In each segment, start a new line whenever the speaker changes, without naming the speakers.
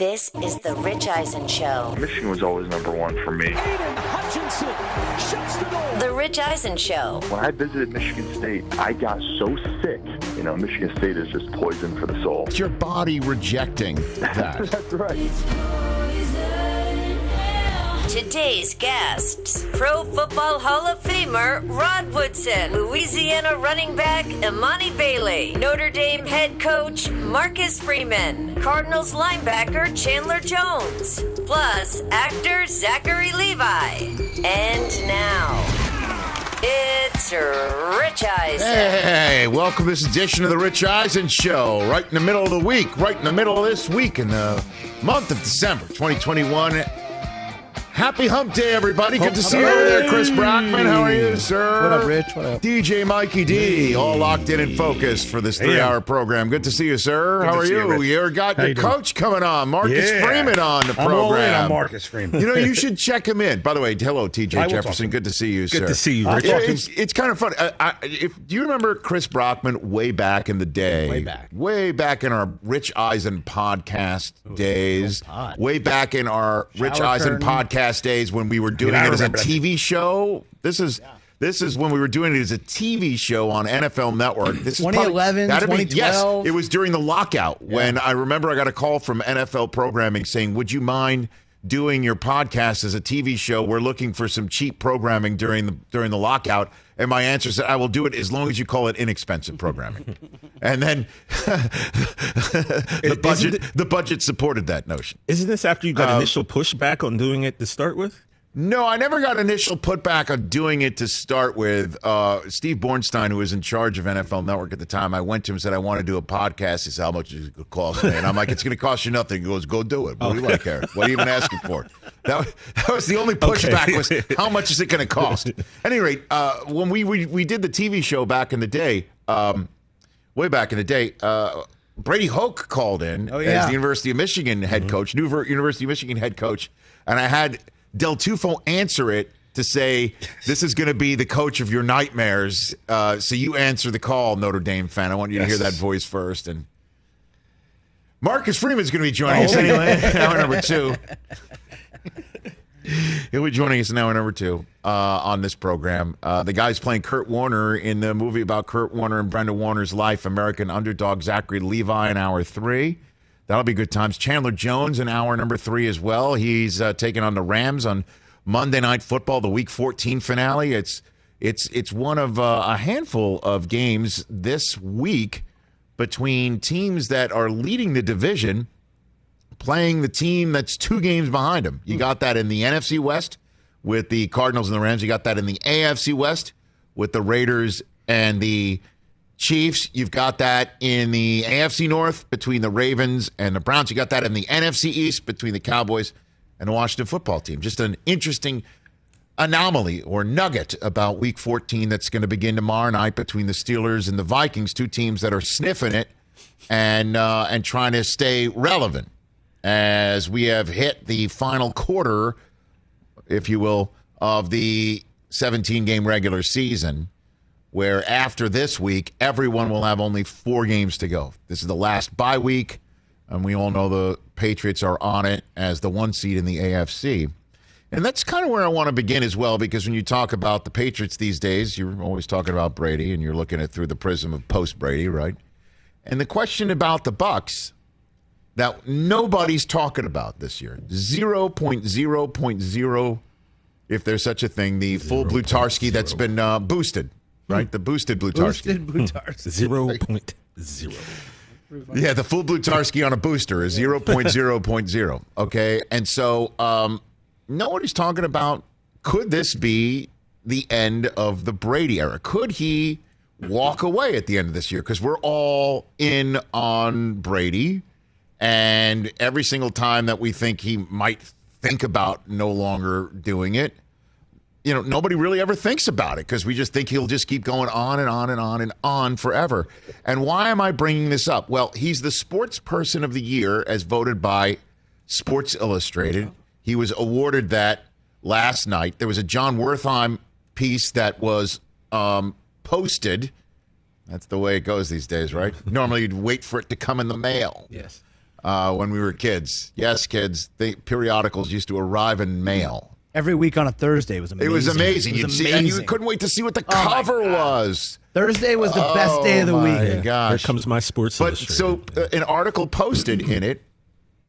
This is the Rich Eisen Show.
Michigan was always number one for me.
Aidan Hutchinson shuts the door.
The Rich Eisen Show.
When I visited Michigan State, I got so sick. You know, Michigan State is just poison for the soul.
It's your body rejecting that.
That's right.
Today's guests Pro Football Hall of Famer Rod Woodson, Louisiana running back Emani Bailey, Notre Dame head coach Marcus Freeman, Cardinals linebacker Chandler Jones, plus actor Zachary Levi. And now, it's Rich Eisen.
Hey, welcome to this edition of the Rich Eisen Show. Right in the middle of the week, right in the middle of this week in the month of December 2021. Happy Hump Day, everybody. Good to see you over there, Chris Brockman. How are you, sir?
What up, Rich? What up?
DJ Mikey D, all locked in and focused for this three-hour program. Good to see you, sir. How
to
are
see you,
you?
Rich.
You got
How
your
you doing?
coach coming on, Marcus
Yeah.
Freeman, on the
I'm
program.
all in on Marcus Freeman.
You know, you should check him in. By the way, hello, TJ
will talk to
Jefferson.
him.
Good to see you, sir.
Good to see you, Rich.
yeah, it's, it's kind of funny. I, I, if do you remember Chris Brockman way back in the day?
Way back.
way back in our Rich Eisen podcast days.
pod.
Way back in our Rich Eisen
curtain.
podcast days when we were doing
I
it as a
remember that.
TV show. This is. This is when we were doing it as a TV show on NFL Network. This is probably-
2011,
that'd be- Yes, it was during the lockout when I remember I got a call from NFL programming saying, "Would you mind doing your podcast as a TV show? We're looking for some cheap programming during the during the lockout." And my answer said, "I will do it as long as you call it inexpensive programming." and then the budget
it-
the budget supported that notion.
Isn't this after you
Uh,
got initial pushback on doing it to start with?
No, I never got initial putback on doing it to start with. Uh, Steve Bornstein, who was in charge of NFL Network at the time, I went to him and said, I want to do a podcast. He said, How much is it going to cost me? And I'm like, It's going to cost you nothing. He goes, Go do it. What do you like, Eric? What are you even asking for? That, was- that was the only pushback was how much is it going to cost? At any rate, uh, when we, we, we did the TV show back in the day, um, way back in the day, uh, Brady Hoke called in
Oh,
as the University of Michigan head coach, new Ver- University of Michigan head coach, and I had Del Tufo answer it to say, "This is going to be the coach of your nightmares." Uh, so you answer the call, Notre Dame fan. I want you to hear that voice first. And Marcus Freeman is going to be joining us anyway. Hour number two. He'll be joining us in hour number two uh, on this program. Uh, the guy's playing Kurt Warner in the movie about Kurt Warner and Brenda Warner's life, American Underdog, Zachary Levi in hour three. That'll be good times. Chandler Jones in hour number three as well. He's uh, taking on the Rams on Monday Night Football, the Week 14 finale. It's it's it's one of uh, a handful of games this week between teams that are leading the division playing the team that's two games behind them. You got that in the NFC West with the Cardinals and the Rams. You got that in the AFC West with the Raiders and the Chiefs. You've got that in the AFC North between the Ravens and the Browns. You got that in the NFC East between the Cowboys and the Washington football team. Just an interesting anomaly or nugget about week 14 that's going to begin tomorrow night between the Steelers and the Vikings, two teams that are sniffing it and uh, and trying to stay relevant as we have hit the final quarter, if you will, of the 17 game regular season. Where after this week, everyone will have only four games to go. This is the last bye week, and we all know the Patriots are on it as the one seed in the AFC. And that's kind of where I want to begin as well, because when you talk about the Patriots these days, you're always talking about Brady, and you're looking at through the prism of post Brady, right? And the question about the Bucs that nobody's talking about this year 0.0.0, if there's such a thing, the full Blutarski that's been uh, boosted, right? The boosted Blutarski.
Boosted Blutarski.
Zero point zero.
Yeah, the full Blutarski on a booster is 0.0.0. Okay. And so um, nobody's talking about could this be the end of the Brady era? Could he walk away at the end of this year? Because we're all in on Brady. And every single time that we think he might think about no longer doing it, you know, nobody really ever thinks about it because we just think he'll just keep going on and on and on and on forever. And why am I bringing this up? Well, he's the sports person of the year as voted by Sports Illustrated. He was awarded that last night. There was a Jon Wertheim piece that was um, posted. That's the way it goes these days, right? Normally, you'd wait for it to come in the mail.
Yes.
Uh, when we were kids, yes, kids, the periodicals used to arrive in mail.
Every week on a Thursday was
It
amazing.
was amazing.
It
You'd
was
see, and you couldn't wait to see what the
Oh
cover was.
Thursday was the best day of the week.
Oh,
week.
my
Here comes my sports
But so uh, an article posted in it,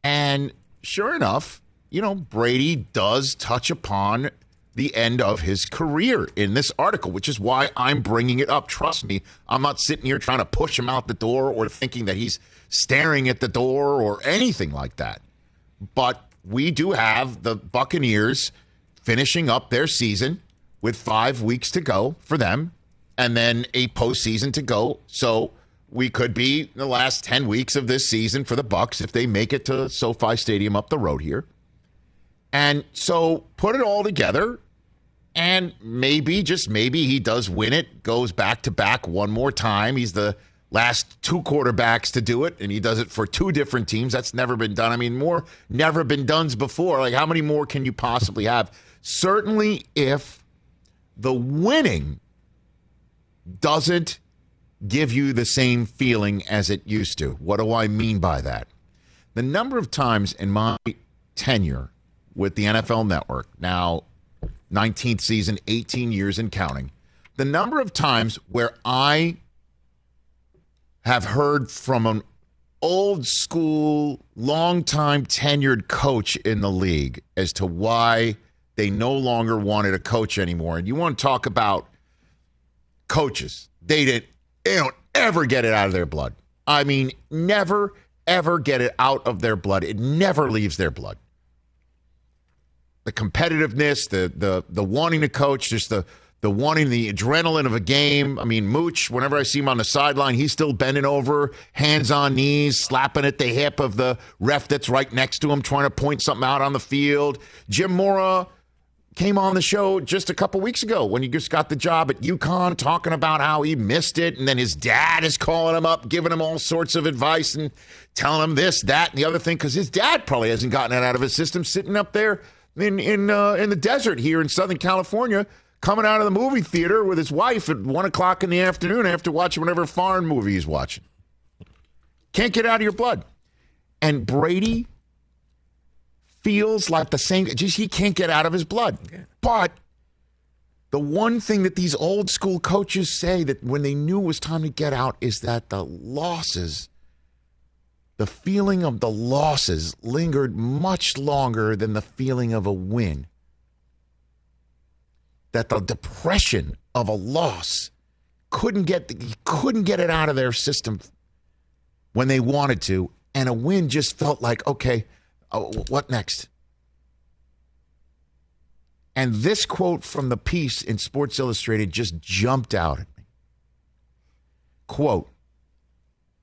and sure enough, you know, Brady does touch upon the end of his career in this article, which is why I'm bringing it up. Trust me, I'm not sitting here trying to push him out the door or thinking that he's staring at the door or anything like that. But we do have the Buccaneers finishing up their season with five weeks to go for them, and then a postseason to go. So we could be the last ten weeks of this season for the Bucs if they make it to SoFi Stadium up the road here. And so put it all together, and maybe, just maybe, he does win it, goes back to back one more time. He's the last two quarterbacks to do it, and he does it for two different teams. That's never been done. I mean, more never been done before. Like, how many more can you possibly have? Certainly, if the winning doesn't give you the same feeling as it used to. What do I mean by that? The number of times in my tenure with the NFL Network, now 19th season, 18 years and counting, the number of times where I have heard from an old school, long-time tenured coach in the league as to why they no longer wanted a coach anymore. And you want to talk about coaches. They didn't they don't ever get it out of their blood. I mean, never ever get it out of their blood. It never leaves their blood. The competitiveness, the the the wanting to coach, just the the wanting the adrenaline of a game. I mean, Mooch, whenever I see him on the sideline, he's still bending over, hands on knees, slapping at the hip of the ref that's right next to him, trying to point something out on the field. Jim Mora, came on the show just a couple weeks ago when he just got the job at UConn, talking about how he missed it, and then his dad is calling him up, giving him all sorts of advice and telling him this, that, and the other thing, because his dad probably hasn't gotten it out of his system, sitting up there in in uh, in the desert here in Southern California, coming out of the movie theater with his wife at one o'clock in the afternoon after watching whatever foreign movie he's watching. Can't get out of your blood, and Brady feels like the same. Just he can't get out of his blood. But the one thing that these old school coaches say that when they knew it was time to get out is that the losses, the feeling of the losses lingered much longer than the feeling of a win. That the depression of a loss couldn't get couldn't get it out of their system when they wanted to, and a win just felt like okay, oh, what next? And this quote from the piece in Sports Illustrated just jumped out at me. Quote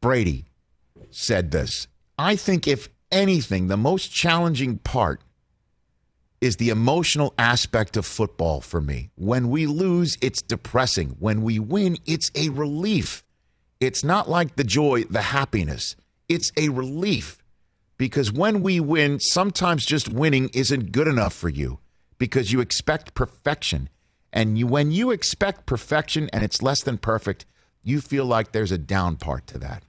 Brady said this I think, if anything, the most challenging part is the emotional aspect of football for me. When we lose, it's depressing. When we win, it's a relief. It's not like the joy, the happiness. It's a relief because when we win, sometimes just winning isn't good enough for you because you expect perfection. And you, when you expect perfection and it's less than perfect, you feel like there's a down part to that.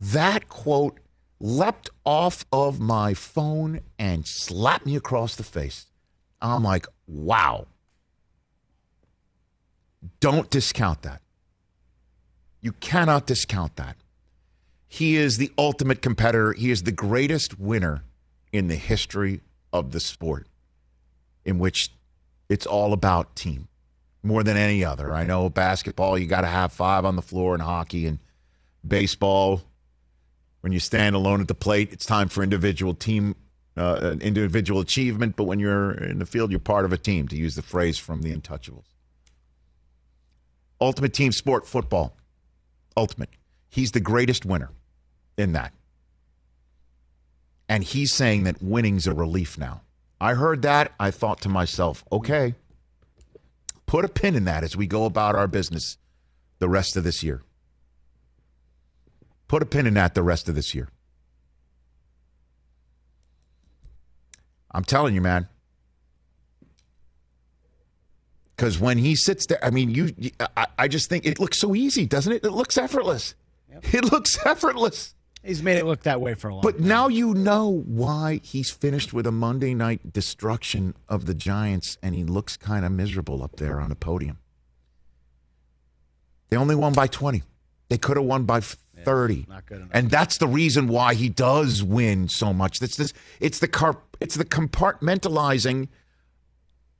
That quote leapt off of my phone and slapped me across the face. I'm like, wow. Don't discount that. You cannot discount that. He is the ultimate competitor. He is the greatest winner in the history of the sport, in which it's all about team more than any other. I know basketball, you got to have five on the floor, and hockey and baseball, when you stand alone at the plate, it's time for individual team, uh, individual achievement. But when you're in the field, you're part of a team, to use the phrase from the Untouchables. Ultimate team sport, football. Ultimate. He's the greatest winner in that. And he's saying that winning's a relief now. I heard that. I thought to myself, okay, put a pin in that as we go about our business the rest of this year. Put a pin in that the rest of this year. I'm telling you, man. Because when he sits there, I mean, you, I, I, just think it looks so easy, doesn't it? It looks effortless. Yep. It looks effortless.
He's made it look that way for a long
but
time.
now you know why he's finished with a Monday night destruction of the Giants, and he looks kind of miserable up there on the podium. They only won by 20. They could have won by 30.
not good enough.
And that's the reason why he does win so much. That's this it's the car it's the compartmentalizing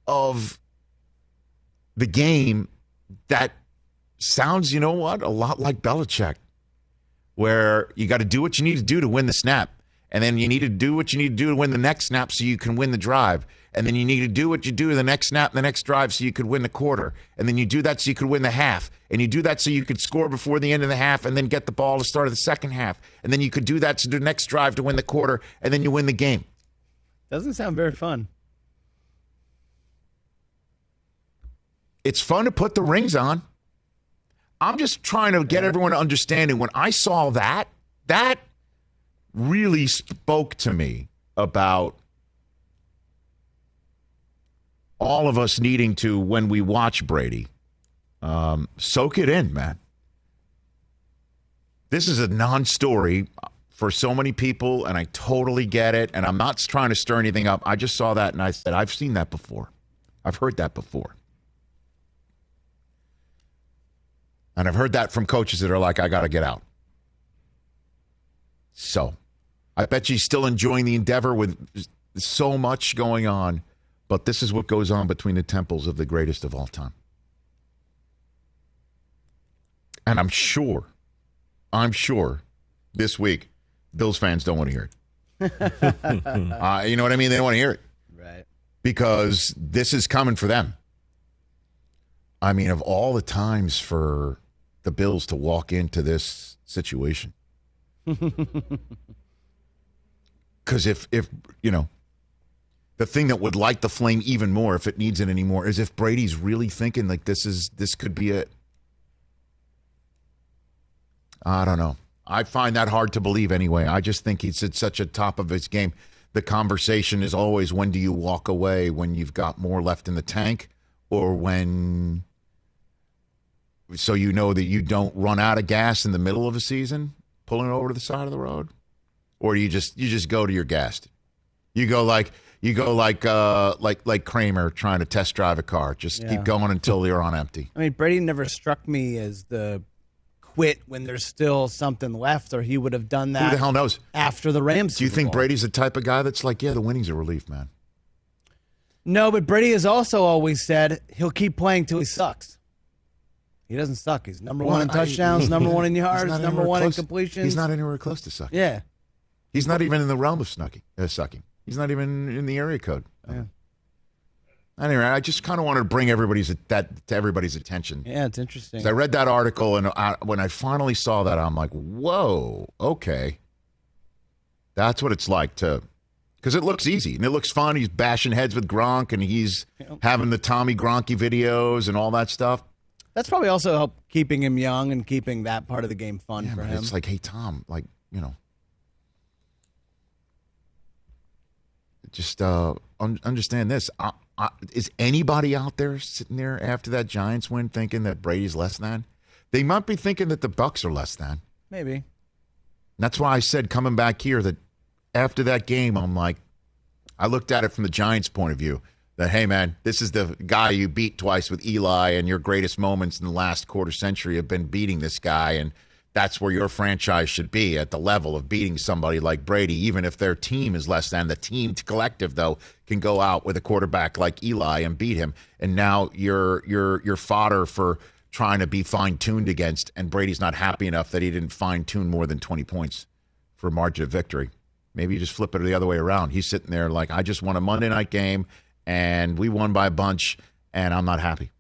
of the game that sounds, you know what, a lot like Belichick, where you got to do what you need to do to win the snap. And then you need to do what you need to do to win the next snap so you can win the drive. And then you need to do what you do to the next snap, and the next drive so you could win the quarter. And then you do that so you could win the half. And you do that so you could score before the end of the half and then get the ball to start of the second half. And then you could do that to the next drive to win the quarter and then you win the game.
Doesn't sound very fun.
It's fun to put the rings on. I'm just trying to get everyone to understanding. When I saw that, that really spoke to me about all of us needing to, when we watch Brady, um, soak it in, man. This is a non story for so many people, and I totally get it. And I'm not trying to stir anything up. I just saw that and I said, I've seen that before. I've heard that before. And I've heard that from coaches that are like, I got to get out. So I bet you he's still enjoying the endeavor with so much going on. But this is what goes on between the temples of the greatest of all time. And I'm sure, I'm sure this week, Bills fans don't want to hear it. uh, you know what I mean? They don't want to hear it.
Right.
Because this is coming for them. I mean, of all the times for the Bills to walk into this situation. Because if, if, you know, the thing that would light the flame even more if it needs it anymore is if Brady's really thinking like this is this could be it. I don't know. I find that hard to believe anyway. I just think he's at such a top of his game. The conversation is always when do you walk away when you've got more left in the tank or when so you know that you don't run out of gas in the middle of a season pulling over to the side of the road or you just you just go to your gas. You go like you go like uh, like like Kramer trying to test drive a car. Just
Yeah.
keep going until you're on empty.
I mean, Brady never struck me as the quit when there's still something left, or he would have done that
Who the hell knows?
after the Rams.
Do you think. Brady's the type of guy that's like, yeah, the winning's a relief, man?
No, but Brady has also always said he'll keep playing till he sucks. He doesn't suck. He's number one in
Well, I-
touchdowns, number one in
He's
yards,
not
number
anywhere
one in
close-
completions.
He's not anywhere close to sucking.
Yeah.
He's not even in the realm of snucking, uh, sucking. He's not even in the area code.
Yeah.
Anyway, I just kind of wanted to bring everybody's that to everybody's attention.
Yeah, it's interesting.
'Cause I read that article, and I, when I finally saw that, I'm like, "Whoa, okay, that's what it's like to." Because it looks easy and it looks fun. He's bashing heads with Gronk, and he's having the Tommy Gronky videos and all that stuff.
That's probably also helped keeping him young and keeping that part of the game fun
Yeah,
for him.
it's like, hey, Tom, like you know, just uh, un- understand this. I, I, is anybody out there sitting there after that Giants win thinking that Brady's less than? They might be thinking that the Bucs are less than.
Maybe.
That's why I said coming back here that after that game, I'm like, I looked at it from the Giants' point of view. That hey, man, this is the guy you beat twice with Eli, and your greatest moments in the last quarter century have been beating this guy, and that's where your franchise should be at the level of beating somebody like Brady, even if their team is less than. The team collective, though, can go out with a quarterback like Eli and beat him, and now you're you're you're fodder for trying to be fine tuned against, and Brady's not happy enough that he didn't fine tune more than 20 points for a margin of victory. Maybe you just flip it the other way around. He's sitting there like, I just won a Monday night game and we won by a bunch, and I'm not happy.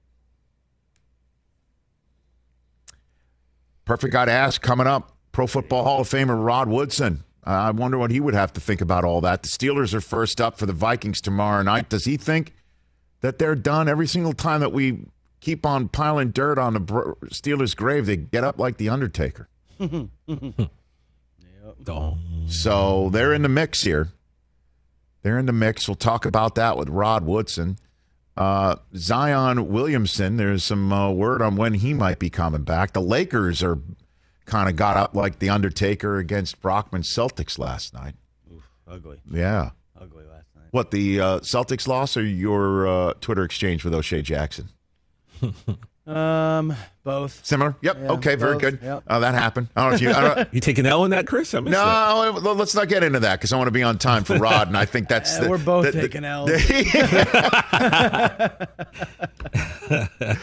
Perfect guy to ask coming up. Pro Football Hall of Famer Rod Woodson. I wonder what he would have to think about all that. The Steelers are first up for the Vikings tomorrow night. Does he think that they're done every single time that we keep on piling dirt on the Br- Steelers' grave? They get up like the Undertaker.
Oh.
So they're in the mix here. They're in the mix. We'll talk about that with Rod Woodson. Uh, Zion Williamson, there's some uh, word on when he might be coming back. The Lakers are kind of got up like the Undertaker against Brockman Celtics last night.
Ugly.
Yeah.
Ugly last night.
What, the uh, Celtics loss or your uh, Twitter exchange with O'Shea Jackson?
Um, both.
Similar? Yep.
Yeah,
okay, very good.
yep.
Uh, that happened. I don't know if you. I don't,
You take an L on that, Chris? I missed that.
No, let's not get into that because I want to be on time for Rod, and I think that's the,
we're both
the- the-
taking L's.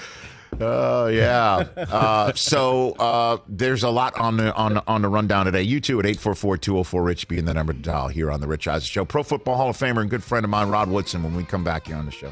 Oh yeah. Uh, so uh, there's a lot on the on on the rundown today. You too at 844-204 Rich being the number to dial here on the Rich Eisen Show. Pro Football Hall of Famer and good friend of mine, Rod Woodson. When we come back here on the show.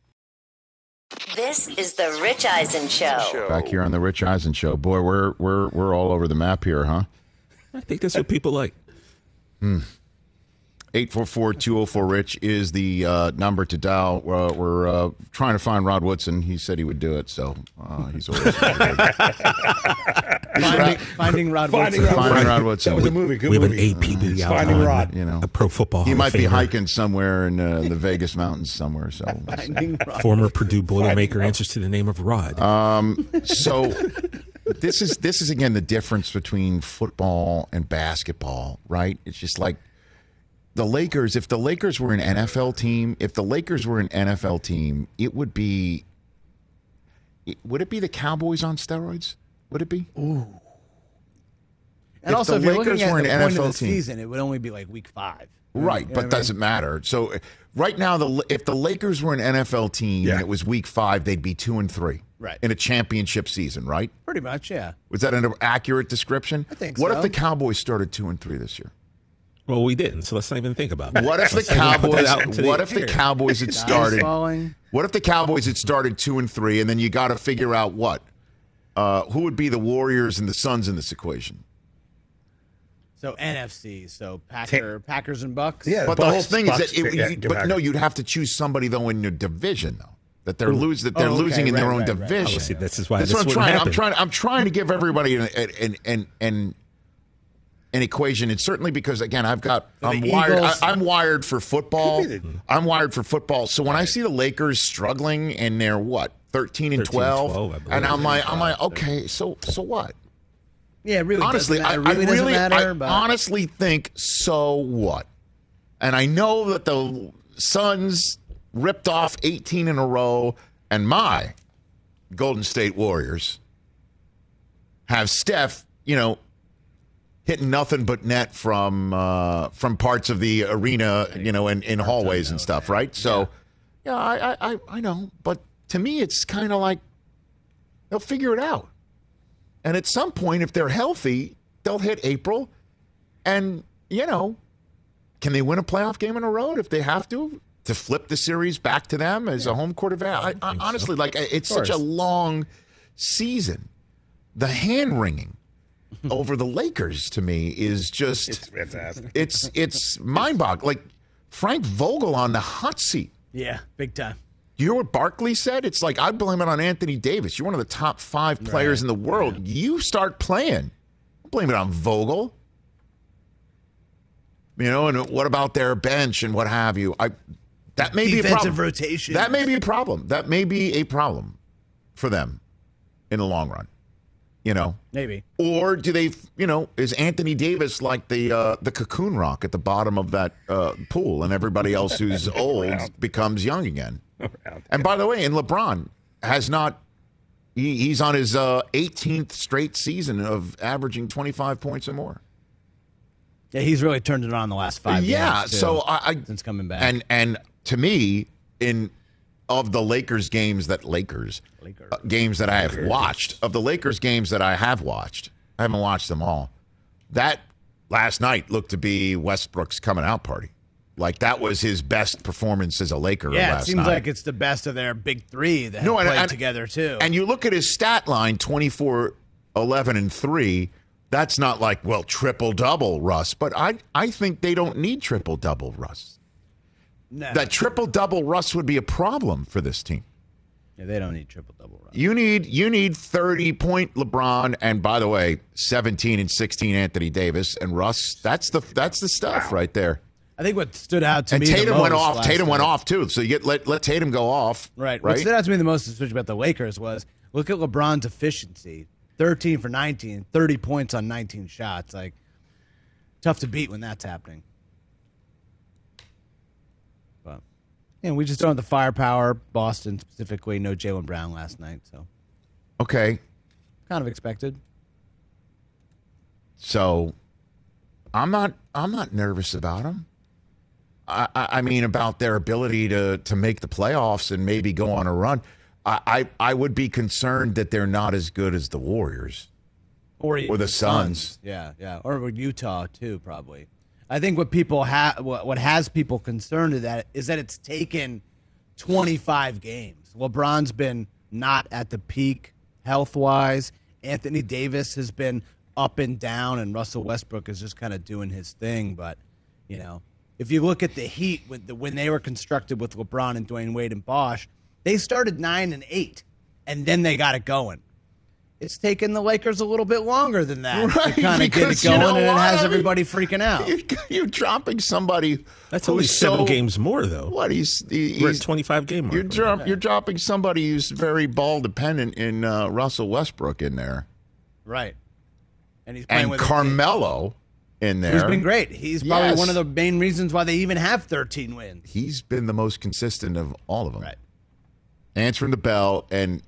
This is the Rich Eisen Show.
Back here on the Rich Eisen Show. Boy, we're we're we're all over the map here, huh?
I think that's what people like.
844-204-RICH is the uh, number to dial. Uh, we're uh, trying to find Rod Woodson. He said he would do it, so uh, he's always
Finding, finding Rod
Finding
Woodson.
Rod
Finding Rod Woodson.
That was a movie. Good
we have an
movie.
APB out
Finding
on,
Rod.
you know.
a Pro Football
He might be
Famer,
hiking somewhere in uh, the Vegas mountains somewhere. So,
Finding Rod.
Former Purdue Boilermaker answers to the name of Rod.
so this is this is again the difference between football and basketball, right? It's just like the Lakers. If the Lakers were an NFL team, if the Lakers were an NFL team, it would be. Would it be the Cowboys on steroids? Would it be?
And
If
also,
the
if you're
Lakers
looking at
were an
the point of
NFL
the
team-
season, it would only be like week five.
Right,
You know
but
what I
doesn't matter. So right now, the if the Lakers were an NFL team
Yeah.
and it was Week Five, they'd be two and three,
Right.
in a championship season, right?
Pretty much, yeah.
Was that an accurate description? I
think
What
so.
if the Cowboys started two and three this year?
well, we didn't, so let's not even think about it.
What if the
Let's not even put that
Cowboys?
out into
What if the. Cowboys had started?
falling.
What if the Cowboys had started two and three, and then you got to figure out what? Uh, who would be the Warriors and the Suns in this equation?
So NFC, so Packer, Packers and Bucs.
Yeah,
But the whole thing
Bucs
is that, it,
yeah,
you-
go
but
back.
no, you'd have to choose somebody though in your division though. That they're lose that they're
Oh, okay,
losing in their own
right, right.
division.
Obviously, this is why
That's
this
what I'm
wouldn't
trying. I'm trying. I'm trying to give everybody an an an, an, an equation. It's certainly because again, I've got I'm
the
wired. I,
Eagles-
I'm wired for football.
The-
I'm wired for football. So when I see the Lakers struggling and they're what 13 and
13
12,
12, I believe.
and I'm like I'm like okay, so so what?
yeah. It really,
honestly,
doesn't
I,
matter.
I
really
really,
doesn't matter.
I
but
honestly think so. What? And I know that the Suns ripped off 18 in a row, and my Golden State Warriors have Steph, you know, hitting nothing but net from uh, from parts of the arena, you know, in, in hallways and stuff, right? So, yeah, I, I, I know, but to me, it's kind of like they'll figure it out. And at some point, if they're healthy, they'll hit April, and you know, can they win a playoff game in a row if they have to? To flip the series back to them as a home court advantage. I, I, honestly, like it's such a long season. The hand wringing over the Lakers to me is just
It's fantastic.
it's it's mind boggling. Like Frank Vogel on the hot seat.
Yeah, big time.
You know what Barkley said? It's like I blame it on Anthony Davis. You're one of the top five players in the world. You start playing. Blame it on Vogel. You know, and what about their bench and what have you? I that may be a
Defensive
problem.
rotation.
That may be a problem. That may be a problem for them in the long run. You know,
Maybe.
or do they? You know, is Anthony Davis like the uh, the cocoon rock at the bottom of that uh, pool, and everybody else who's old becomes young again? And by the way, and LeBron has not. He, he's on his uh, 18th straight season of averaging 25 points or more.
Yeah, he's really turned it on the last five
yeah,
too,
so I, I
since coming back.
and and to me, in of the Lakers games that Lakers,
Lakers.
uh, games that I have watched of the Lakers games that I have watched, I haven't watched them all. That last night looked to be Westbrook's coming out party. Like that was his best performance as a Laker.
yeah, it seems
night.
like it's the best of their big three that
No, and-
played
and-
together too.
And you look at his stat line 24, 11, and 3. That's not like, well, triple double, Russ. But I, I think they don't need triple double, Russ.
No,
That triple double, Russ, would be a problem for this team.
yeah, they don't need triple double run.
You need you need 30 point LeBron and by the way, 17 and 16 Anthony Davis and Russ. That's the that's the stuff right there.
I think what stood out to
And
me
Tatum went off. Tatum went off too. So you get let let Tatum go off.
Right.
right.
What stood out to me the most, especially about the Lakers, was look at LeBron's efficiency: thirteen for 19, 30 points on nineteen shots. Like tough to beat when that's happening. And we just don't have the firepower. Boston specifically, no Jaylen Brown last night, so
Okay.
kind of expected.
So I'm not I'm not nervous about them. I, I I mean about their ability to to make the playoffs and maybe go on a run. I, I, I would be concerned that they're not as good as the Warriors.
Or,
Or the Suns.
Yeah, yeah. Or Utah too, probably. I think what people have, what, what has people concerned is that is that it's taken 25 games. LeBron's been not at the peak health wise. Anthony Davis has been up and down, and Russell Westbrook is just kind of doing his thing. But you know, if you look at the Heat when, the, when they were constructed with LeBron and Dwyane Wade and Bosh, they started nine and eight, and then they got it going. It's taken the Lakers a little bit longer than that
Right,
to kind of get it
because you
going,
know
and it
what?
has
I mean,
everybody freaking out.
You're, you're dropping somebody.
That's only seven
so-
games more, though.
What he's, he, he's
25 game mark.
You're
right
drop, you're dropping somebody who's very ball dependent in uh, Russell Westbrook in there,
Right. And he's playing
and
with
Carmelo in there.
He's been great. He's probably
Yes.
one of the main reasons why they even have 13 wins.
He's been the most consistent of all of them.
Right.
Answering the bell and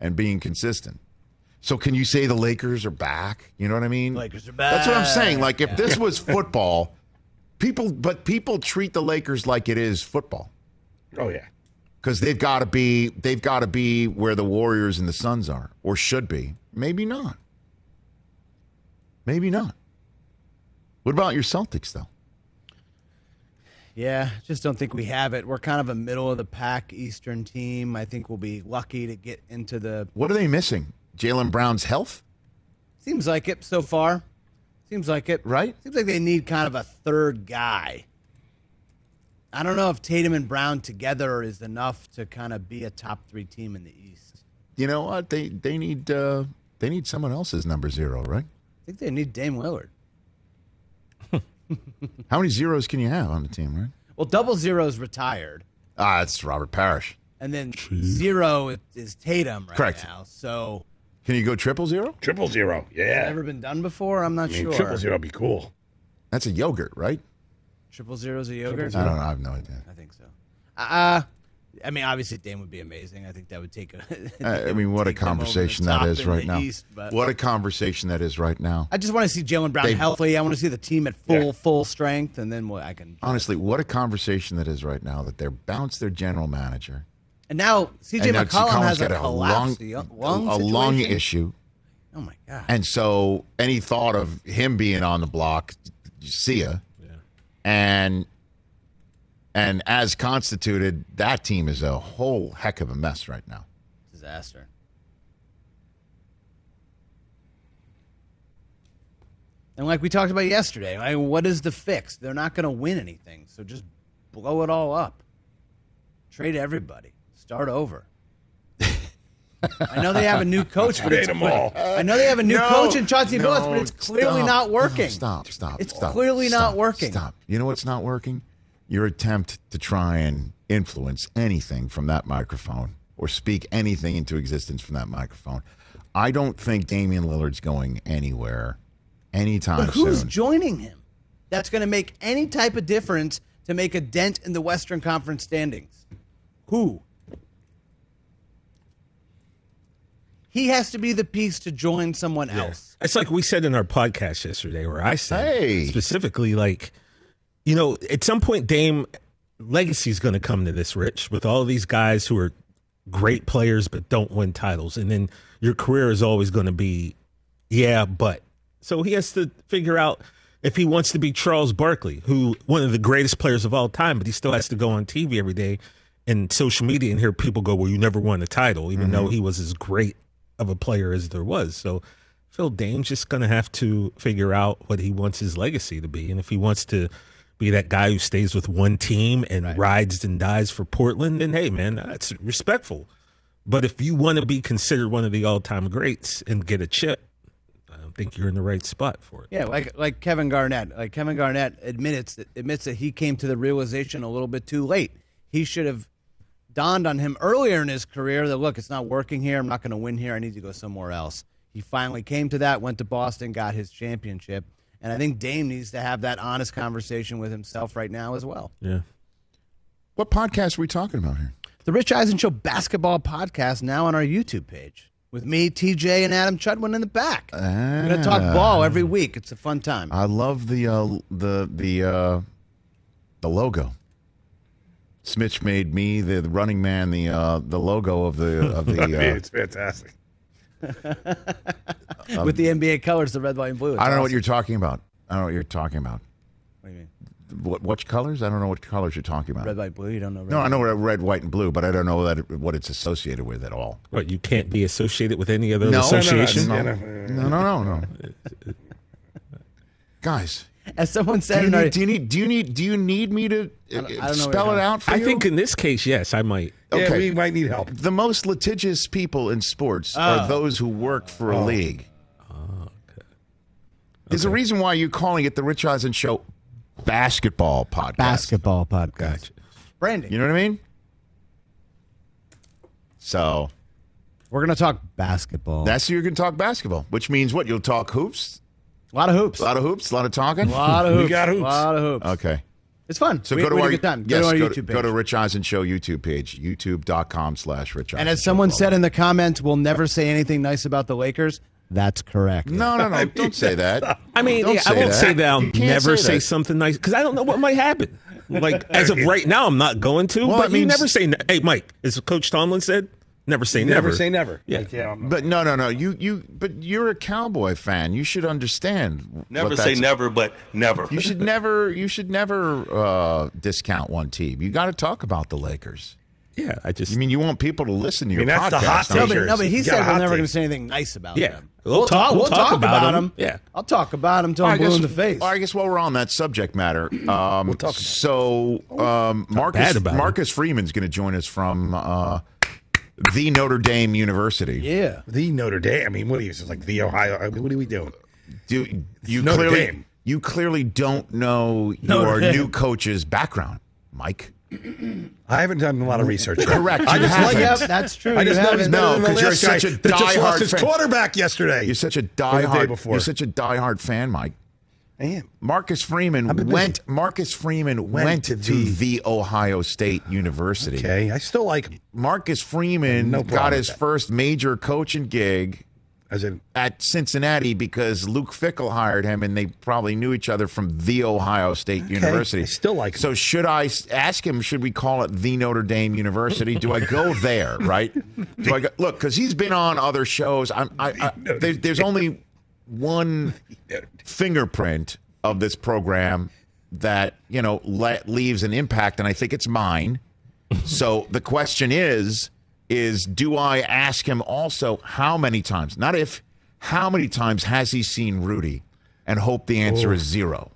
and being consistent. So can you say the Lakers are back? You know what I mean?
Lakers are back.
That's what I'm saying. Like if this was football, people but people treat the Lakers like it is football.
Oh yeah.
because they've got to be they've got to be where the Warriors and the Suns are, or should be. Maybe not. Maybe not. What about your Celtics, though?
Yeah, just don't think we have it. We're kind of a middle of the pack Eastern team. I think we'll be lucky to get into the.
What are they missing? Jaylen Brown's health,
Seems like it so far. Seems like it.
right?
Seems like they need kind of a third guy. I don't know if Tatum and Brown together is enough to kind of be a top three team in the East.
You know what? They they need uh, they need someone else's number zero, right?
I think they need Dame Lillard.
How many zeros can you have on the team, right?
Well, double zero's retired,
Ah, it's Robert Parish.
and then zero is Tatum right
Correct.
now. So,
Can you go triple zero?
Triple zero. Yeah.
ever been done before? I'm not
I mean,
sure.
triple zero would be cool.
That's a yogurt, right?
Triple zeros a yogurt.
I don't know. I have no idea.
I think so. Uh, I mean, obviously, Dame would be amazing. I think that would take a.
I mean, what a
take them over the
conversation that is right now.
East,
What a conversation that is right now.
I just want to see Jaylen Brown healthy. I want to see the team at full full strength, and then what I can.
Honestly, what a conversation that is right now that they're bounced their general manager.
And now CJ
and now
McCollum has a
lung,
lung,
a lung issue.
Oh my god!
And so any thought of him being on the block, see ya. And and as constituted, that team is a whole heck of a mess right now.
Disaster. And like we talked about yesterday, I what is the fix? They're not going to win anything, so just blow it all up. Trade everybody. Start over. I know they have a new coach, but it's
Trade 'em all.
I know they have a new
No,
coach in Chauncey
no,
Billups, but it's clearly
stop.
not working.
No, stop, stop.
It's
stop,
clearly not working.
Stop. You know what's not working? Your attempt to try and influence anything from that microphone or speak anything into existence from that microphone. I don't think Damian Lillard's going anywhere anytime
But who's
soon.
joining him? That's going to make any type of difference to make a dent in the Western Conference standings. Who? He has to be the piece to join someone else.
It's like we said in our podcast yesterday, where I said
Hey.
specifically, like, you know, at some point, Dame legacy is going to come to this, Rich, with all these guys who are great players but don't win titles, and then your career is always going to be, yeah, but. So he has to figure out if he wants to be Charles Barkley, who one of the greatest players of all time, but he still has to go on TV every day and social media and hear people go, "Well, you never won a title," even though mm-hmm. he was as great of a player as there was. So Phil Dame's just going to have to figure out what he wants his legacy to be, and if he wants to be that guy who stays with one team and rides and dies for Portland, then hey, man, that's respectful. But if you want to be considered one of the all-time greats and get a chip, I don't think you're in the right spot for it.
Yeah, like like Kevin Garnett. Like Kevin Garnett admits that admits that he came to the realization a little bit too late. He should have dawned on him earlier in his career that look, it's not working here. I'm not going to win here. I need to go somewhere else. He finally came to that, went to Boston, got his championship, and I think Dame needs to have that honest conversation with himself right now as well.
Yeah.
what podcast are we talking about here?
The Rich Eisen Show basketball podcast now on our YouTube page with me, TJ, and Adam Chudwin in the back. We're going to talk ball every week. It's a fun time.
I love the uh, the the uh, the logo. Smitch made me the, the running man the uh, the logo of the of the.
I mean,
Uh,
it's fantastic.
with the um, NBA colors, the red, white, and blue. It's
I don't know what you're talking about. I don't know what you're talking about.
What do you mean?
What what colors? I don't know what colors you're talking about.
Red, white, blue. You don't know. Red,
no, I know what red, white, and blue, but I don't know that it, what it's associated with at all.
What you can't be associated with any other
No, no, no,
association?
no, no, no, no, no. Guys,
As someone
do
said
you,
in our,
need, do you need do you need do you need me to uh,
don't- I don't
spell it out for
I
you?
I think in this case, yes, I might.
Yeah,
Okay.
we might need help.
the most litigious people in sports
Oh.
are those who work for a league. Okay. There's a reason why you're calling it the Rich Eisen Show basketball podcast.
basketball podcast. Branding.
You know what I mean? So
We're gonna talk basketball.
that's you're going to talk basketball, which means what? You'll talk hoops,
a lot of hoops.
a lot of hoops, a lot of talking.
A lot of hoops.
We
hoops.
got hoops.
A lot of hoops.
Okay.
It's fun.
So
we,
go to
we had
our
good time.
yes,
go to our
go,
YouTube
to,
page.
go to Rich Eisen Show YouTube page, youtube.com slash Rich Eisen
and
as
someone
Follow.
said in the comments, we'll never say anything nice about the Lakers. That's correct.
no, no, no, don't say that.
I mean,
Don't
yeah, I
say
won't
that.
say that I'll never
say
say,
that.
something nice because I don't know what might happen. Like as of right now, I'm not going to.
Well,
but
it
you
means-
never say. ne- Hey, Mike, as Coach Tomlin said, never say never.
Never say never.
Yeah.
Like, yeah
But no, no, no. You, you, but you're a Cowboy fan. You should understand.
Never say never, but never.
You should never. You should never uh, discount one team. You got to talk about the Lakers.
Yeah, I just.
You mean you want people to listen to your
mean, that's the
podcast?
hot
don't
No,
you?
but, no, but he said we're never going to say anything nice about them.
Yeah.
them.
We'll talk- we'll talk about 'em.
them.
Yeah.
I'll talk about them till
I
I'm blue in the face.
well, I guess while we're on that subject matter, um,
talk about it.
so um, Marcus
bad about it.
Marcus Freeman's going to join us from uh, the Notre Dame University.
yeah.
the Notre Dame. I mean, what are you? It's like the Ohio. I mean, what are we doing?
Do you
Notre
clearly
Dame.
you clearly don't know
Notre
your
Dame.
new coach's background, Mike?
I haven't done a lot of research.
Correct.
I
you
just
haven't.
like
Yep, that's true.
I
You
just know he's
No,
than the
'cause you're
last guy
such a
that just
diehard
lost his
fan.
quarterback yesterday.
You're such a
Or the day
diehard. You're such a diehard fan, Mike.
I am.
Marcus Freeman went. Marcus Freeman
Went
went,
to
to,
the-
the, Ohio State University.
Okay, I still like him.
Marcus Freeman
No
got his first major coaching gig
As in,
at Cincinnati because Luke Fickell hired him, and they probably knew each other from the Ohio State University.
I still like him.
So should I ask him? Should we call it the Notre Dame University? Do I go there? Right? Do I go, look? Because he's been on other shows. I'm, I, I, there, there's only one fingerprint of this program that you know le- leaves an impact, and I think it's mine. so the question is is do I ask him also how many times, not if, how many times has he seen Rudy? And hope the answer is oh. zero.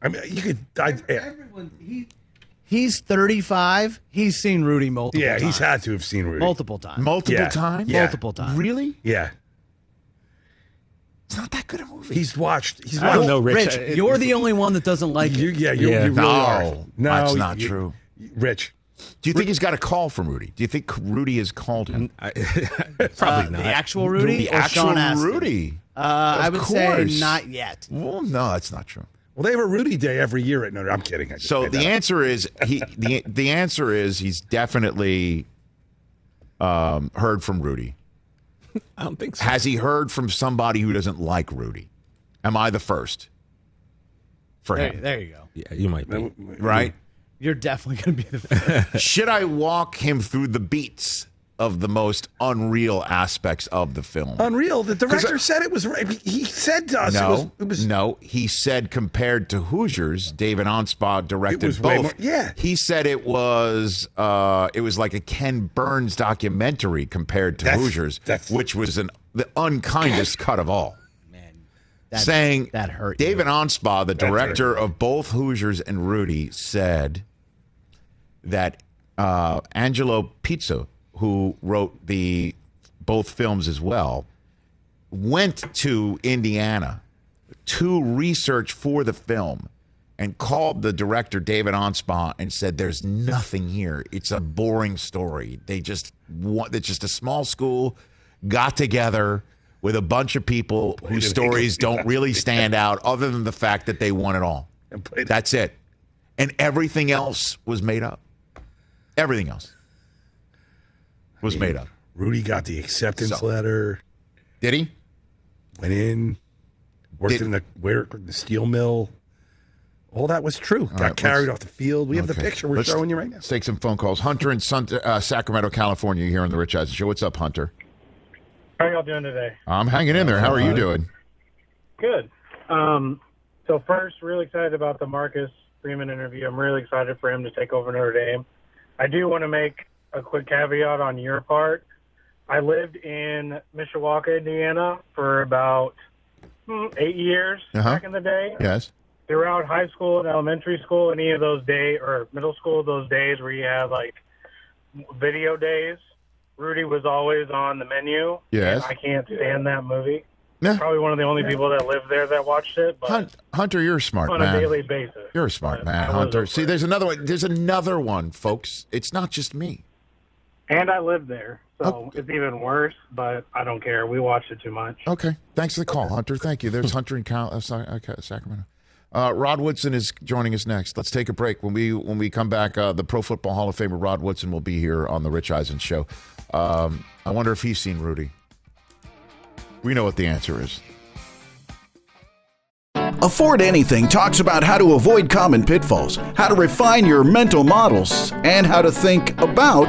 I mean, you could. I, yeah,
Everyone, he, he's 35. He's seen Rudy multiple
yeah,
times.
he's had to have seen Rudy.
multiple times.
Multiple
Yeah.
times?
Yeah.
Multiple times.
Really?
Yeah,
It's not that good a movie.
he's watched. He's
I
watched.
don't know, Rich.
Rich,
I-
you're the only one that doesn't like
You,
it.
yeah, you,
Yeah.
you really
No,
are. No,
that's not
you-
true.
Rich,
Do you think he's got a call from Rudy? Do you think Rudy has called him?
I,
Uh,
probably not.
The actual Rudy
the
or
actual
Sean
Rudy.
Uh, I would
course.
say not yet.
Well, no, that's not true.
well, they have a Rudy Day every year at Notre. I'm kidding. I just
So the
that up.
answer is he. the The answer is he's definitely um, heard from Rudy.
I don't think so.
Has he heard from somebody who doesn't like Rudy? Am I the first for
There,
him?
there you go.
Yeah, you might be.
Right?
You're definitely going to be the first.
Should I walk him through the beats of the most unreal aspects of the film?
Unreal. The director said it was. right. He said to us,
no,
it was. It was
no. He said compared to Hoosiers, David Anspaugh directed
It was way
both.
more- yeah.
he said it was uh, it was like a Ken Burns documentary compared to
That's-
Hoosiers,
that's-
which was an the unkindest cut of all.
That,
saying
that hurt. you.
David Anspaugh, the
That's
director of both Hoosiers and Rudy, said that uh, Angelo Pizzo, who wrote the both films as well, went to Indiana to research for the film and called the director David Anspaugh and said, "There's nothing here. It's a boring story. They just want. It's just a small school got together." With a bunch of people whose stories don't really stand out, other than the fact that they won it all. That's it. And everything else was made up. Everything else was made up.
Rudy got the acceptance
So-
letter.
Did he?
Went in, worked
Did-
in the where the steel mill. All that was true. Got
right,
carried off the field. We have the picture we're
Let's-
showing you right now.
Let's take some phone calls. Hunter in Sun- uh, Sacramento, California, here on the Rich Eisen Show. What's up, Hunter?
How are y'all doing today?
I'm hanging in there. How are you doing?
Good. Um, so first, really excited about the Marcus Freeman interview. I'm really excited for him to take over Notre Dame. I do want to make a quick caveat on your part. I lived in Mishawaka, Indiana, for about hmm, eight years
Uh-huh.
back in the day.
Yes.
Throughout high school and elementary school, any of those day or middle school, those days where you have like video days, Rudy was always on the menu.
Yes.
I can't stand that movie.
Yeah.
Probably one of the only people that lived there that watched it, but
Hun- Hunter, you're a smart
on a
man.
daily basis.
You're a smart
But
man, Hunter. See, there's another one. There's another one, folks. It's not just me.
And I lived there, so
Oh.
it's even worse. But I don't care. We watched it too much.
Okay. Thanks for the call, Hunter. Thank you. There's Hunter in Cal- uh, Sa- uh, Sacramento. Uh, Rod Woodson is joining us next. Let's take a break. When we when we come back, uh, the Pro Football Hall of Famer Rod Woodson will be here on the Rich Eisen Show. Um, I wonder if he's seen Rudy. We know what the answer is.
Afford Anything talks about how to avoid common pitfalls, how to refine your mental models, and how to think about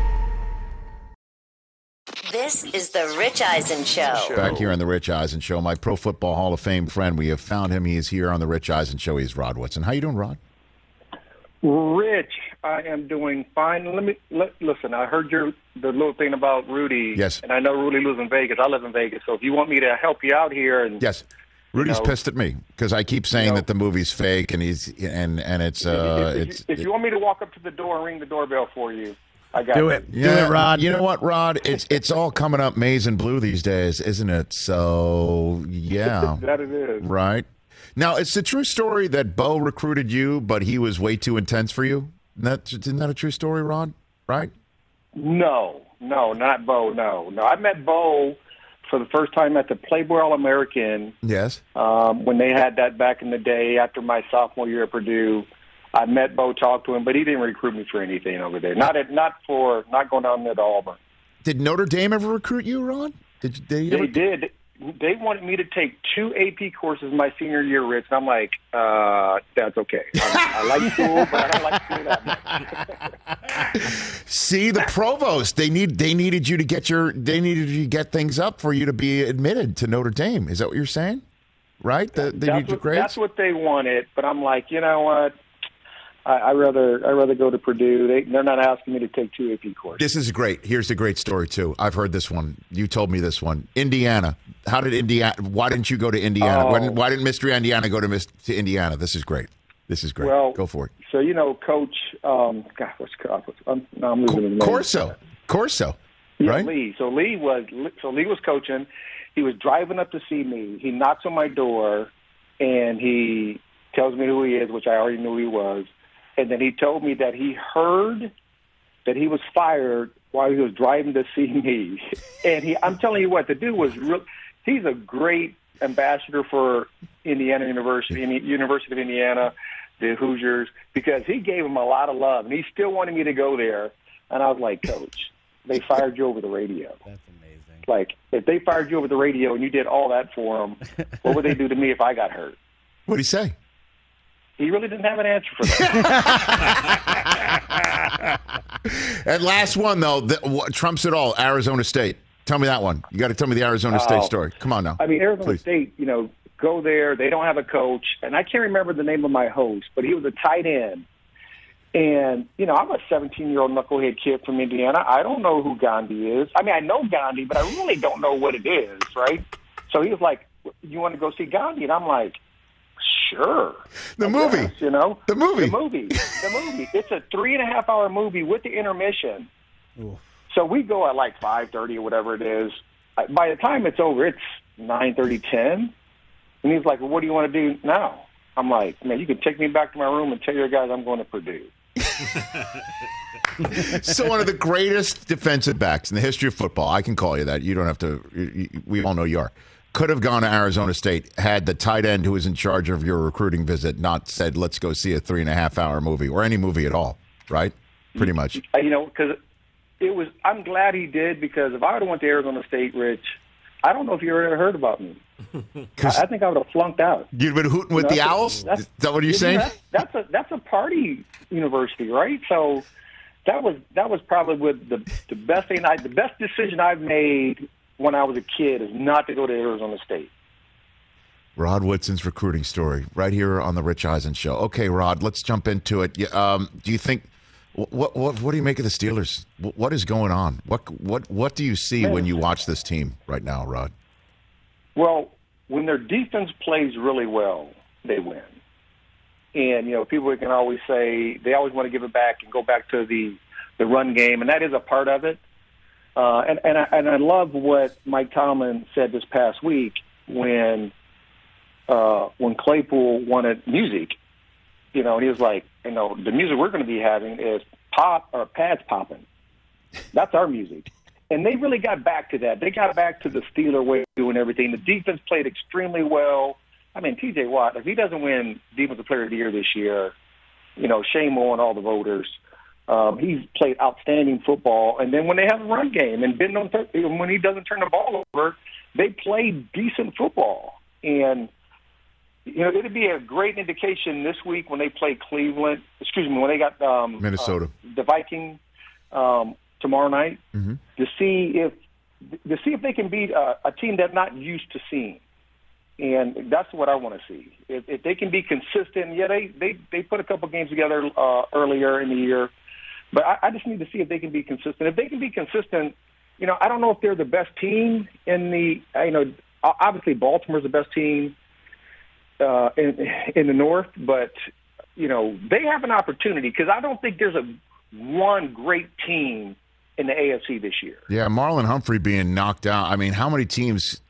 This is the Rich Eisen Show.
Back here on the Rich Eisen Show, my Pro Football Hall of Fame friend. We have found him. He is here on the Rich Eisen Show. He's Rod Woodson. How you doing, Rod?
Rich, I am doing fine. Let me li- listen. I heard your the little thing about Rudy.
Yes.
And I know Rudy lives in Vegas. I live in Vegas. So if you want me to help you out here, and
Yes. Rudy's
know-
pissed at me because I keep saying that the movie's fake and he's and and it's uh
if,
it's
if you want me to walk up to the door and ring the doorbell for you, I got that.
Yeah, You know what, Rod? It's it's all coming up maize and blue these days, isn't it? So yeah,
that it is.
right. Now it's the true story that Bo recruited you, but he was way too intense for you. Isn't that isn't that a true story, Rod? Right?
No, no, not Bo. No, no. I met Bo for the first time at the Playboy All American
Yes.
um, when they had that back in the day after my sophomore year at Purdue. I met Bo, talked to him, but he didn't recruit me for anything over there. Not at, not for not going down there to Auburn.
Did Notre Dame ever recruit you, Ron? Did they?
They
ever-
did. They wanted me to take two AP courses my senior year, Rich, and I'm like, uh, that's okay. I, I like school, but I don't like school that much.
See the provost. They need they needed you to get your they needed you to get things up for you to be admitted to Notre Dame. Is that what you're saying? Right? The, they
that's,
need your grades.
that's what they wanted, but I'm like, you know what? I, I rather I rather go to Purdue. They they're not asking me to take two AP courses.
This is great. Here's a great story too. I've heard this one. You told me this one. Indiana. How did Indiana? Why didn't you go to Indiana?
Oh.
When, why didn't Mystery Indiana go to Mis- to Indiana? This is great. This is great.
Well,
go for it.
So you know, Coach. Um, God, what's God? What's, I'm, now I'm losing name.
Corso. Corso.
Yeah,
right?
Lee. So Lee was so Lee was coaching. He was driving up to see me. He knocks on my door, and he tells me who he is, which I already knew he was. And then he told me that he heard that he was fired while he was driving to see me. And he, I'm telling you what, the dude was real. He's a great ambassador for Indiana University, University of Indiana, the Hoosiers, because he gave him a lot of love, and he still wanted me to go there. And I was like, Coach, they fired you over the radio. That's amazing. Like, if they fired you over the radio and you did all that for them, what would they do to me if I got hurt?
What did he say?
He really didn't have an answer for that.
And last one though, the, what trumps it all. Arizona State. Tell me that one. You got to tell me the Arizona State
Oh.
story. Come on now.
I mean, Arizona
Please.
State, you know, go there. They don't have a coach, and I can't remember the name of my host, but he was a tight end. And you know, I'm a 17 year old knucklehead kid from Indiana. I don't know who Gandhi is. I mean, I know Gandhi, but I really don't know what it is, right? So he was like, "You want to go see Gandhi?" And I'm like, "Sure."
The
I
movie.
guess, you know,
The movie.
the movie, the movie. It's a three and a half hour movie with the intermission. So we go at like five thirty or whatever it is. By the time it's over, it's nine thirty, ten. And he's like, "Well, what do you want to do now?" I'm like, "Man, you can take me back to my room and tell your guys I'm going to Purdue."
so one of the greatest defensive backs in the history of football. I can call you that. You don't have to. you- you- We all know you are. Could have gone to Arizona State had the tight end who was in charge of your recruiting visit not said, "Let's go see a three and a half hour movie or any movie at all." Right? Pretty much.
Uh, you know, because it was. I'm glad he did because if I would have went to Arizona State, Rich, I don't know if you ever heard about me. I, I think I would have flunked out.
You'd been hooting with
You know,
the owls.
that's-
Is that what you're saying?
That's, that's a that's a party university, right? So that was that was probably with the the best thing I the best decision I've made when I was a kid is not to go to Arizona State.
Rod Woodson's recruiting story right here on the Rich Eisen show. Okay, Rod, let's jump into it. Um, do you think what what what do you make of the Steelers? What, what is going on? What what what do you see when you watch this team right now, Rod?
Well, when their defense plays really well, they win. And you know, people can always say they always want to give it back and go back to the the run game, and that is a part of it. Uh, and and I, and I love what Mike Tomlin said this past week when uh, when Claypool wanted music. You know, and he was like, you know, the music we're going to be having is pop or pads popping. That's our music. And they really got back to that. They got back to the Steeler way of doing everything. The defense played extremely well. I mean, T.J. Watt, if he doesn't win Defensive Player of the Year this year, you know, shame on all the voters. Um, he's played outstanding football. And then when they have a run game and Ben don't th- when he doesn't turn the ball over, they play decent football. And you know, it'd be a great indication this week when they play Cleveland. Excuse me, when they got um,
Minnesota.
uh, the Viking um, tomorrow night
Mhm.
to see if to see if they can beat a, a team they're not used to seeing. And that's what I want to see. If, if they can be consistent, yeah, they they they put a couple games together uh, earlier in the year, but I, I just need to see if they can be consistent. If they can be consistent, you know, I don't know if they're the best team in the, you know, obviously Baltimore's the best team uh, in in the North, but you know they have an opportunity because I don't think there's a one great team in the AFC this year.
Yeah, Marlon Humphrey being knocked out. I mean, how many teams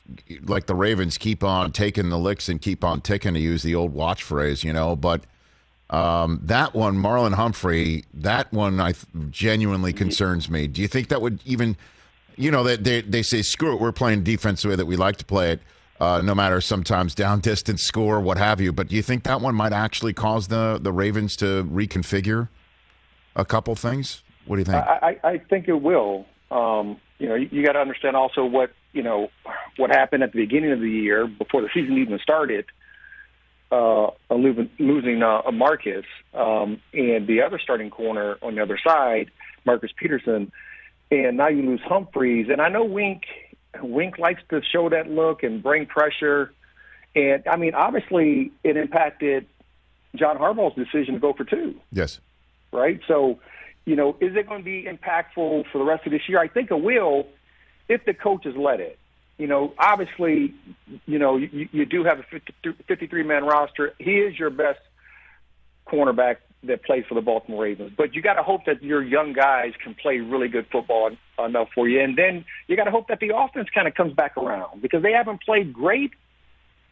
like the Ravens keep on taking the licks and keep on ticking to use the old watch phrase, you know? But um, that one, Marlon Humphrey, that one, I th- genuinely concerns me. Do you think that would even, you know, that they, they say screw it, we're playing defense the way that we like to play it. Uh, no matter sometimes down distance score, what have you. But do you think that one might actually cause the the Ravens to reconfigure a couple things? What do you think?
I, I, I think it will. Um, you know, you, you got to understand also what you know what happened at the beginning of the year before the season even started. Uh, losing, losing uh, Marcus um, and the other starting corner on the other side, Marcus Peterson, and now you lose Humphreys. And I know Wink Wink likes to show that look and bring pressure. And I mean, obviously, it impacted John Harbaugh's decision to go for two.
Yes.
Right. So, you know, is it going to be impactful for the rest of this year? I think it will, if the coaches let it. You know, obviously, you know, you, you do have a 53 man roster. He is your best cornerback that plays for the Baltimore Ravens. But you got to hope that your young guys can play really good football enough for you, and then you got to hope that the offense kind of comes back around because they haven't played great.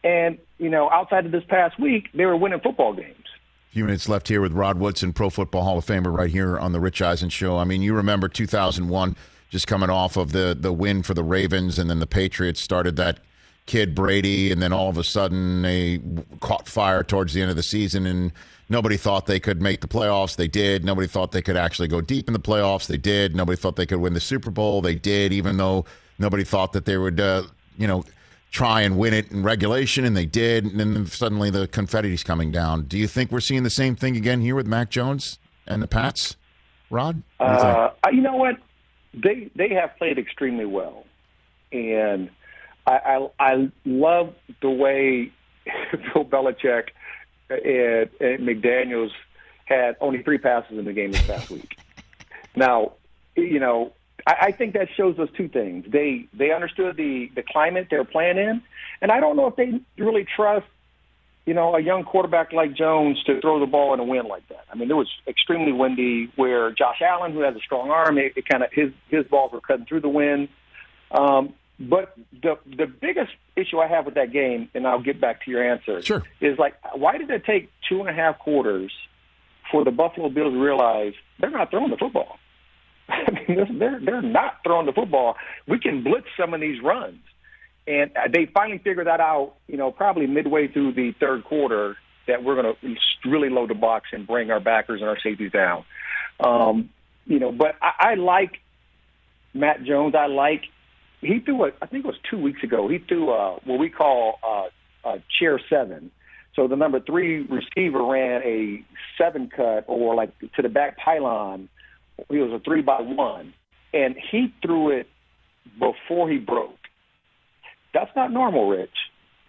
And you know, outside of this past week, they were winning football games.
A few minutes left here with Rod Woodson, Pro Football Hall of Famer, right here on the Rich Eisen Show. I mean, you remember 2001, just coming off of the the win for the Ravens, and then the Patriots started that kid Brady, and then all of a sudden they caught fire towards the end of the season, and nobody thought they could make the playoffs. They did. Nobody thought they could actually go deep in the playoffs. They did. Nobody thought they could win the Super Bowl. They did, even though nobody thought that they would, uh, you know, try and win it in regulation, and they did. And then suddenly the confetti's coming down. Do you think we're seeing the same thing again here with Mac Jones and the Pats, Rod?
You, uh, you know what? They they have played extremely well, and I, I, I love the way Bill Belichick and, and McDaniels had only three passes in the game this past week. Now, you know, I, I think that shows us two things. They they understood the the climate they're playing in, and I don't know if they really trust, you know, a young quarterback like Jones to throw the ball in a wind like that. I mean, it was extremely windy. Where Josh Allen, who has a strong arm, it, it kind of his his balls were cutting through the wind. Um, but the the biggest issue I have with that game, and I'll get back to your answer,
sure.
is like why did it take two and a half quarters for the Buffalo Bills to realize they're not throwing the football? I mean, they're they're not throwing the football. We can blitz some of these runs, and they finally figured that out. You know, probably midway through the third quarter, that we're going to really load the box and bring our backers and our safeties down. Um, you know, but I, I like Mac Jones. I like he threw a, I think it was two weeks ago. He threw a, what we call a, a chair seven. So the number three receiver ran a seven cut or like to the back pylon. He was a three by one, and he threw it before he broke. That's not normal, Rich.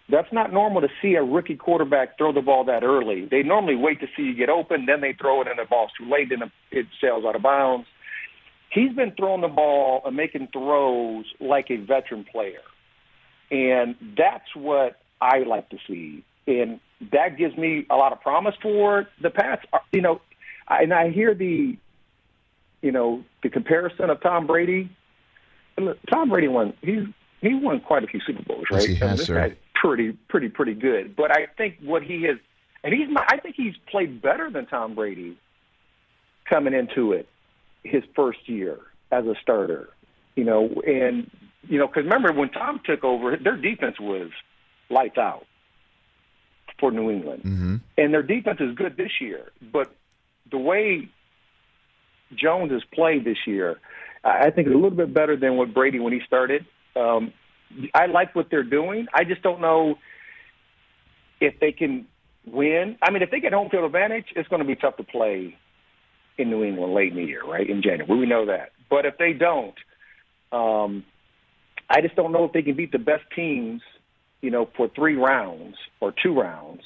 That's not normal to see a rookie quarterback throw the ball that early. They normally wait to see you get open, then they throw it, and the ball's too late, then it sails out of bounds he's been throwing the ball and making throws like a veteran player. And that's what I like to see. And that gives me a lot of promise for the Pats. Uh, you know, and I hear the, you know, the comparison of Tom Brady. Tom Brady won. He's he won quite a few Super Bowls, right?
Yes, he has,
this
sir.
guy's pretty, pretty, pretty good. But I think what he has, and he's, I think he's played better than Tom Brady coming into it his first year as a starter. You know, and you know, because remember when Tom took over, their defense was lights out for New England,
mm-hmm.
and their defense is good this year. But the way Jones has played this year, I think it's a little bit better than what Brady when he started. Um, I like what they're doing. I just don't know if they can win. I mean, if they get home field advantage, it's going to be tough to play in New England late in the year, right in January. We know that. But if they don't, um, I just don't know if they can beat the best teams, you know, for three rounds or two rounds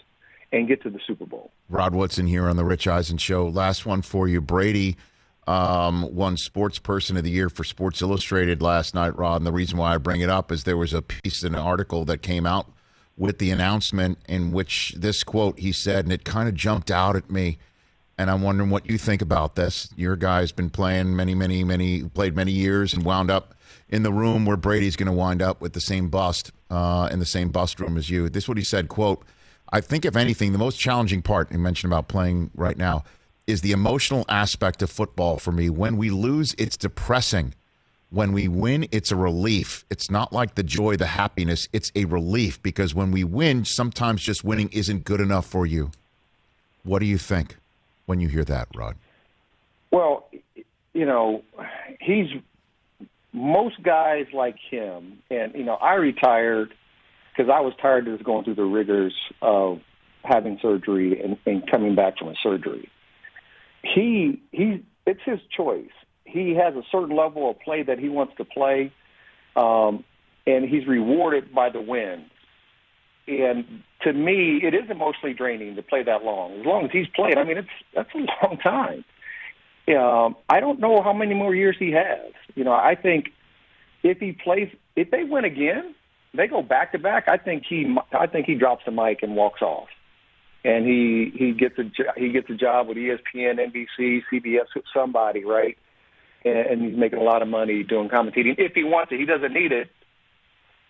and get to the Super Bowl.
Rod Woodson here on the Rich Eisen Show. Last one for you. Brady um, won Sports Person of the Year for Sports Illustrated last night, Rod. And the reason why I bring it up is there was a piece in an article that came out with the announcement in which this quote he said, and it kind of jumped out at me. And I'm wondering what you think about this. Your guy's been playing many, many, many, played many years and wound up in the room where Brady's going to wind up with the same bust uh, in the same bust room as you. This is what he said, quote, I think, if anything, the most challenging part you mentioned about playing right now is the emotional aspect of football for me. When we lose, it's depressing. When we win, it's a relief. It's not like the joy, the happiness. It's a relief because when we win, sometimes just winning isn't good enough for you. What do you think when you hear that, Rod?
Well, you know, he's most guys like him, and you know, I retired because I was tired of just going through the rigors of having surgery and, and coming back from a surgery. He he, it's his choice. He has a certain level of play that he wants to play, um, and he's rewarded by the win. And to me, it is emotionally draining to play that long. As long as he's played, I mean, it's that's a long time. Um, I don't know how many more years he has. You know, I think if he plays, if they win again, they go back to back. I think he, I think he drops the mic and walks off, and he he gets a he gets a job with ESPN, NBC, CBS, somebody, right? And, and he's making a lot of money doing commentating if he wants it. He doesn't need it,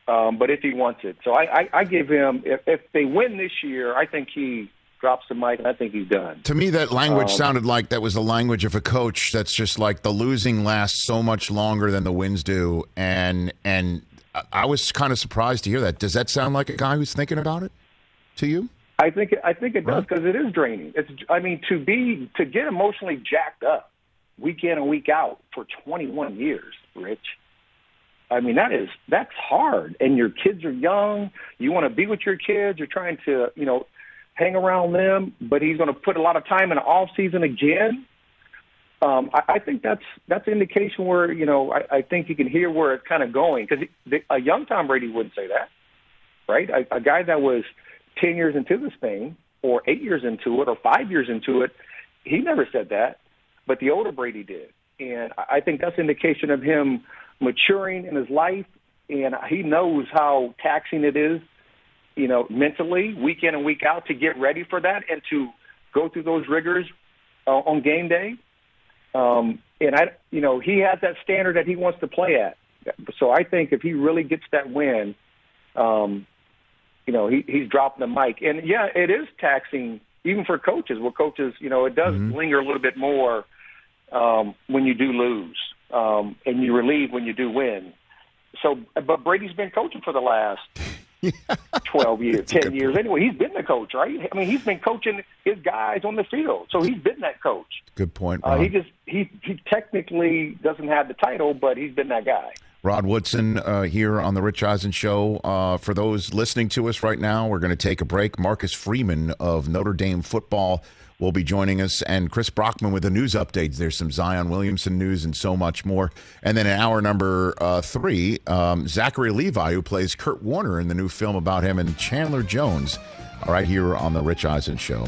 um, but if he wants it, so I, I, I give him. If, if they win this year, I think he drops the mic, and I think he's done.
To me, that language
Um,
sounded like that was the language of a coach. That's just like the losing lasts so much longer than the wins do, and and I was kind of surprised to hear that. Does that sound like a guy who's thinking about it to you?
I think I think it does because it is draining. It's I mean to be to get emotionally jacked up week in and week out for 21 years, Rich. I mean that is that's hard, and your kids are young. You want to be with your kids. You're trying to you know hang around them, but he's going to put a lot of time in the off season again. Um, I, I think that's that's an indication where you know I, I think you can hear where it's kind of going because a young Tom Brady wouldn't say that, right? A, a guy that was ten years into this thing, or eight years into it, or five years into it, he never said that, but the older Brady did, and I I think that's indication of him maturing in his life, and he knows how taxing it is, you know, mentally, week in and week out, to get ready for that and to go through those rigors uh, on game day. Um, and I, you know, he has that standard that he wants to play at. So I think if he really gets that win, um, you know, he, he's dropping the mic. And yeah, it is taxing even for coaches. Well, coaches, you know, it does linger a little bit more um, when you do lose, um, and you relieve when you do win. So, but Brady's been coaching for the last twelve years, ten years. Anyway, he's been the coach, right? I mean, he's been coaching his guys on the field, so he's been that coach.
Good point.
Uh, he just he he technically doesn't have the title, but he's been that guy.
Rod Woodson uh, here on the Rich Eisen Show. Uh, for those listening to us right now, we're going to take a break. Marcus Freeman of Notre Dame football will be joining us, and Chris Brockman with the news updates. There's some Zion Williamson news and so much more. And then in hour number uh, three, um, Zachary Levi, who plays Kurt Warner in the new film about him, and Chandler Jones. All right, here on the Rich Eisen Show.